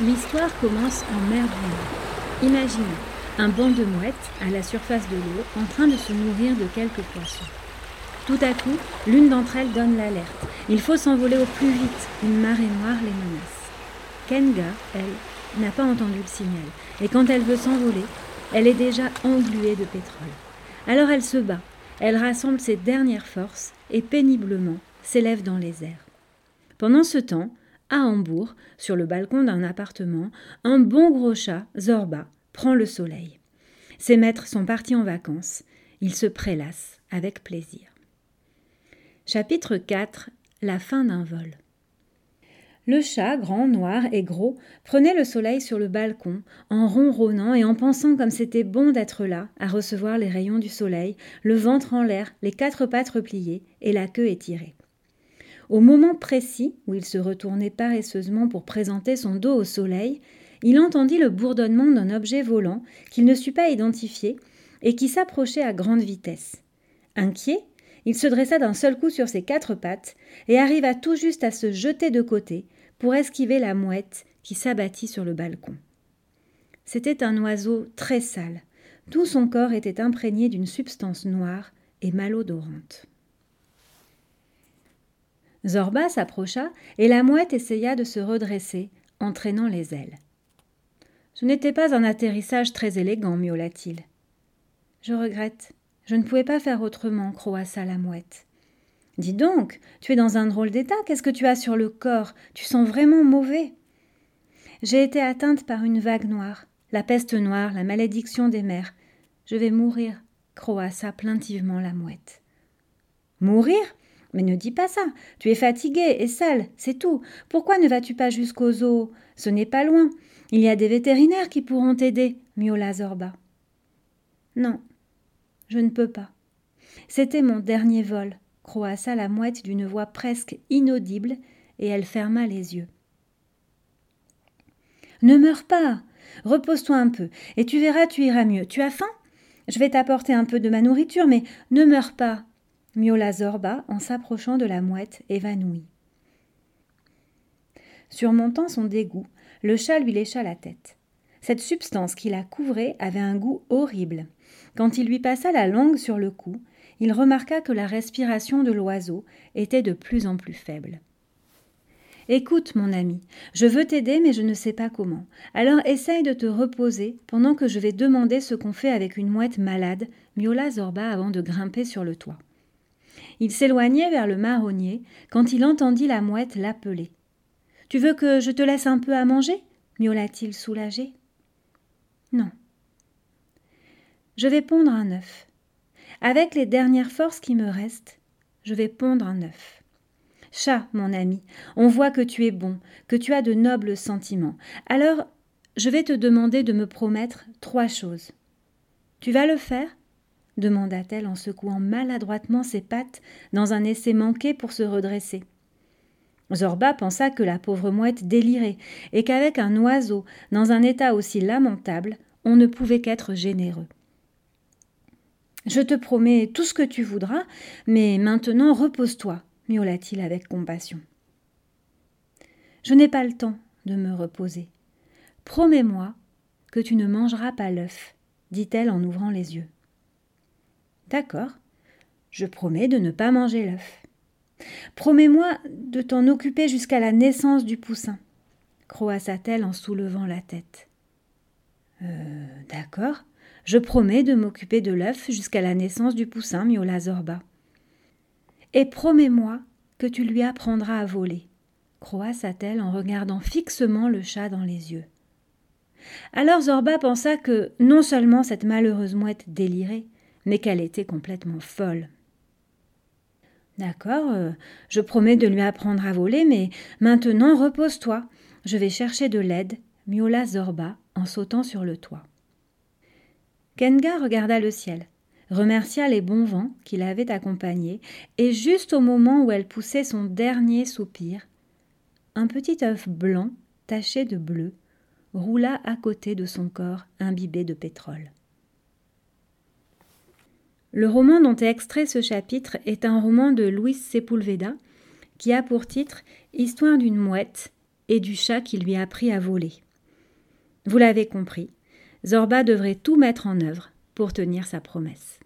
L'histoire commence en mer du Imaginez un banc de mouettes à la surface de l'eau en train de se nourrir de quelques poissons. Tout à coup, l'une d'entre elles donne l'alerte. Il faut s'envoler au plus vite. Une marée noire les menace. Kenga, elle, n'a pas entendu le signal. Et quand elle veut s'envoler, elle est déjà engluée de pétrole. Alors elle se bat. Elle rassemble ses dernières forces et péniblement s'élève dans les airs. Pendant ce temps, à Hambourg, sur le balcon d'un appartement, un bon gros chat, Zorba, prend le soleil. Ses maîtres sont partis en vacances. Il se prélasse avec plaisir. Chapitre 4 La fin d'un vol. Le chat, grand, noir et gros, prenait le soleil sur le balcon, en ronronnant et en pensant comme c'était bon d'être là, à recevoir les rayons du soleil, le ventre en l'air, les quatre pattes repliées et la queue étirée. Au moment précis où il se retournait paresseusement pour présenter son dos au soleil, il entendit le bourdonnement d'un objet volant qu'il ne sut pas identifier et qui s'approchait à grande vitesse. Inquiet, il se dressa d'un seul coup sur ses quatre pattes et arriva tout juste à se jeter de côté pour esquiver la mouette qui s'abattit sur le balcon. C'était un oiseau très sale. Tout son corps était imprégné d'une substance noire et malodorante. Zorba s'approcha et la mouette essaya de se redresser, entraînant les ailes. Ce n'était pas un atterrissage très élégant, miaula-t-il. Je regrette. Je ne pouvais pas faire autrement, croassa la mouette. Dis donc, tu es dans un drôle d'état. Qu'est-ce que tu as sur le corps? Tu sens vraiment mauvais. J'ai été atteinte par une vague noire, la peste noire, la malédiction des mers. Je vais mourir, croassa plaintivement la mouette. Mourir? Mais ne dis pas ça. Tu es fatigué et sale, c'est tout. Pourquoi ne vas-tu pas jusqu'aux zoo? Ce n'est pas loin. Il y a des vétérinaires qui pourront t'aider, miaula Zorba. Non, je ne peux pas. C'était mon dernier vol, croassa la mouette d'une voix presque inaudible, et elle ferma les yeux. Ne meurs pas. Repose-toi un peu, et tu verras, tu iras mieux. Tu as faim? Je vais t'apporter un peu de ma nourriture, mais ne meurs pas miaula Zorba en s'approchant de la mouette évanouie. Surmontant son dégoût, le chat lui lécha la tête. Cette substance qui la couvrait avait un goût horrible. Quand il lui passa la langue sur le cou, il remarqua que la respiration de l'oiseau était de plus en plus faible. Écoute, mon ami, je veux t'aider, mais je ne sais pas comment. Alors essaye de te reposer pendant que je vais demander ce qu'on fait avec une mouette malade, miaula Zorba avant de grimper sur le toit. Il s'éloignait vers le marronnier quand il entendit la mouette l'appeler. Tu veux que je te laisse un peu à manger? miaula-t-il soulagé. Non. Je vais pondre un œuf. Avec les dernières forces qui me restent, je vais pondre un œuf. Chat, mon ami, on voit que tu es bon, que tu as de nobles sentiments. Alors, je vais te demander de me promettre trois choses. Tu vas le faire demanda-t-elle en secouant maladroitement ses pattes dans un essai manqué pour se redresser. Zorba pensa que la pauvre mouette délirait et qu'avec un oiseau dans un état aussi lamentable, on ne pouvait qu'être généreux. Je te promets tout ce que tu voudras, mais maintenant repose-toi, miaula-t-il avec compassion. Je n'ai pas le temps de me reposer. Promets-moi que tu ne mangeras pas l'œuf, dit-elle en ouvrant les yeux. D'accord. Je promets de ne pas manger l'œuf. Promets-moi de t'en occuper jusqu'à la naissance du poussin, croassa-t-elle en soulevant la tête. Euh, d'accord. Je promets de m'occuper de l'œuf jusqu'à la naissance du poussin, miaula Zorba. Et promets-moi que tu lui apprendras à voler, croassa-t-elle en regardant fixement le chat dans les yeux. Alors Zorba pensa que non seulement cette malheureuse mouette délirait, mais qu'elle était complètement folle. D'accord, euh, je promets de lui apprendre à voler, mais maintenant repose-toi. Je vais chercher de l'aide, miaula Zorba en sautant sur le toit. Kenga regarda le ciel, remercia les bons vents qui l'avaient accompagnée, et juste au moment où elle poussait son dernier soupir, un petit œuf blanc, taché de bleu, roula à côté de son corps imbibé de pétrole. Le roman dont est extrait ce chapitre est un roman de Luis Sepulveda qui a pour titre Histoire d'une mouette et du chat qui lui a appris à voler, Vous l'avez compris, Zorba devrait tout mettre en œuvre pour tenir sa promesse.